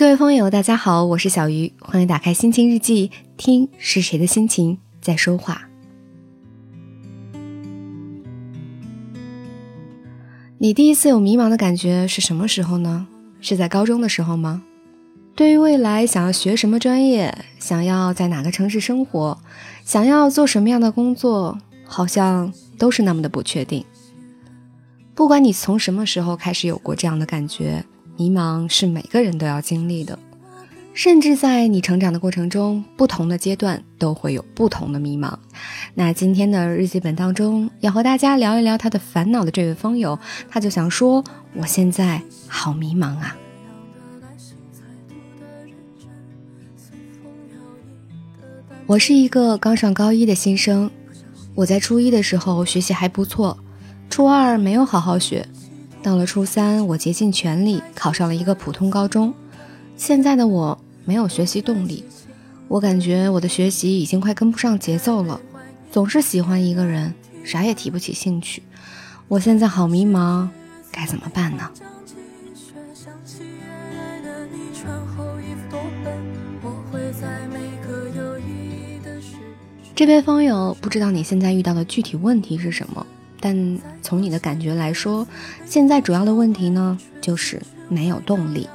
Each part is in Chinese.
各位朋友，大家好，我是小鱼，欢迎打开心情日记，听是谁的心情在说话。你第一次有迷茫的感觉是什么时候呢？是在高中的时候吗？对于未来想要学什么专业，想要在哪个城市生活，想要做什么样的工作，好像都是那么的不确定。不管你从什么时候开始有过这样的感觉。迷茫是每个人都要经历的，甚至在你成长的过程中，不同的阶段都会有不同的迷茫。那今天的日记本当中，要和大家聊一聊他的烦恼的这位风友，他就想说：“我现在好迷茫啊。”我是一个刚上高一的新生，我在初一的时候学习还不错，初二没有好好学。到了初三，我竭尽全力考上了一个普通高中。现在的我没有学习动力，我感觉我的学习已经快跟不上节奏了，总是喜欢一个人，啥也提不起兴趣。我现在好迷茫，该怎么办呢？这边风友，不知道你现在遇到的具体问题是什么？但从你的感觉来说，现在主要的问题呢，就是没有动力。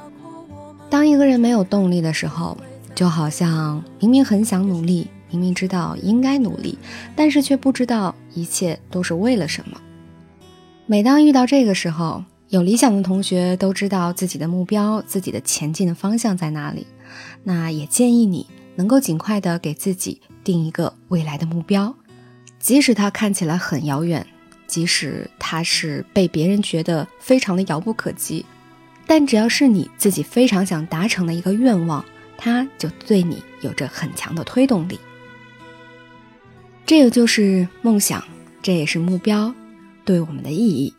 当一个人没有动力的时候，就好像明明很想努力，明明知道应该努力，但是却不知道一切都是为了什么。每当遇到这个时候，有理想的同学都知道自己的目标、自己的前进的方向在哪里。那也建议你能够尽快的给自己定一个未来的目标，即使它看起来很遥远。即使它是被别人觉得非常的遥不可及，但只要是你自己非常想达成的一个愿望，它就对你有着很强的推动力。这个就是梦想，这也是目标对我们的意义。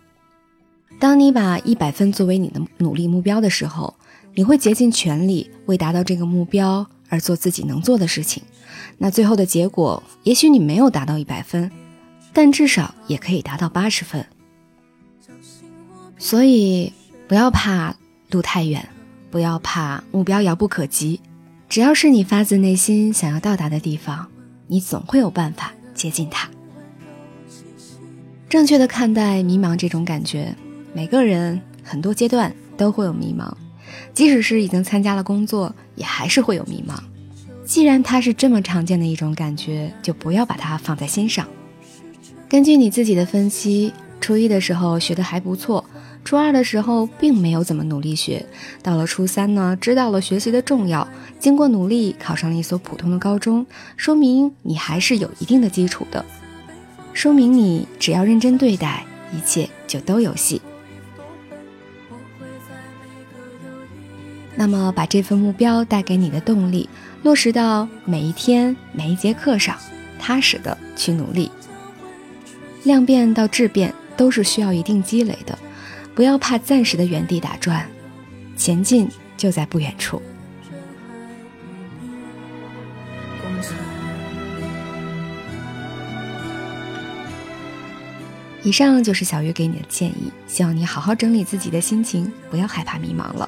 当你把一百分作为你的努力目标的时候，你会竭尽全力为达到这个目标而做自己能做的事情。那最后的结果，也许你没有达到一百分。但至少也可以达到八十分，所以不要怕路太远，不要怕目标遥不可及，只要是你发自内心想要到达的地方，你总会有办法接近它。正确的看待迷茫这种感觉，每个人很多阶段都会有迷茫，即使是已经参加了工作，也还是会有迷茫。既然它是这么常见的一种感觉，就不要把它放在心上。根据你自己的分析，初一的时候学的还不错，初二的时候并没有怎么努力学，到了初三呢，知道了学习的重要，经过努力考上了一所普通的高中，说明你还是有一定的基础的，说明你只要认真对待，一切就都有戏。那么把这份目标带给你的动力落实到每一天每一节课上，踏实的去努力。量变到质变都是需要一定积累的，不要怕暂时的原地打转，前进就在不远处。以上就是小鱼给你的建议，希望你好好整理自己的心情，不要害怕迷茫了。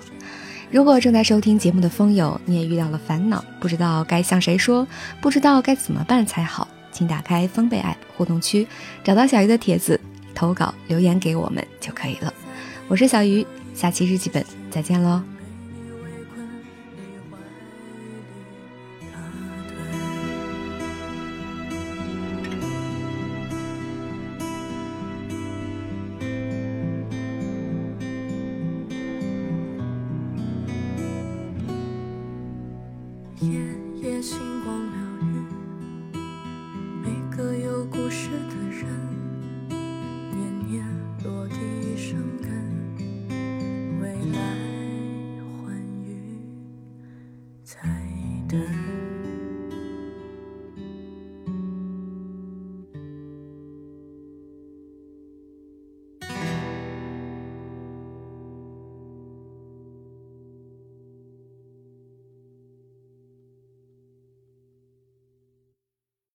如果正在收听节目的风友，你也遇到了烦恼，不知道该向谁说，不知道该怎么办才好。请打开丰贝爱互动区，找到小鱼的帖子，投稿留言给我们就可以了。我是小鱼，下期日记本再见喽。夜。dun.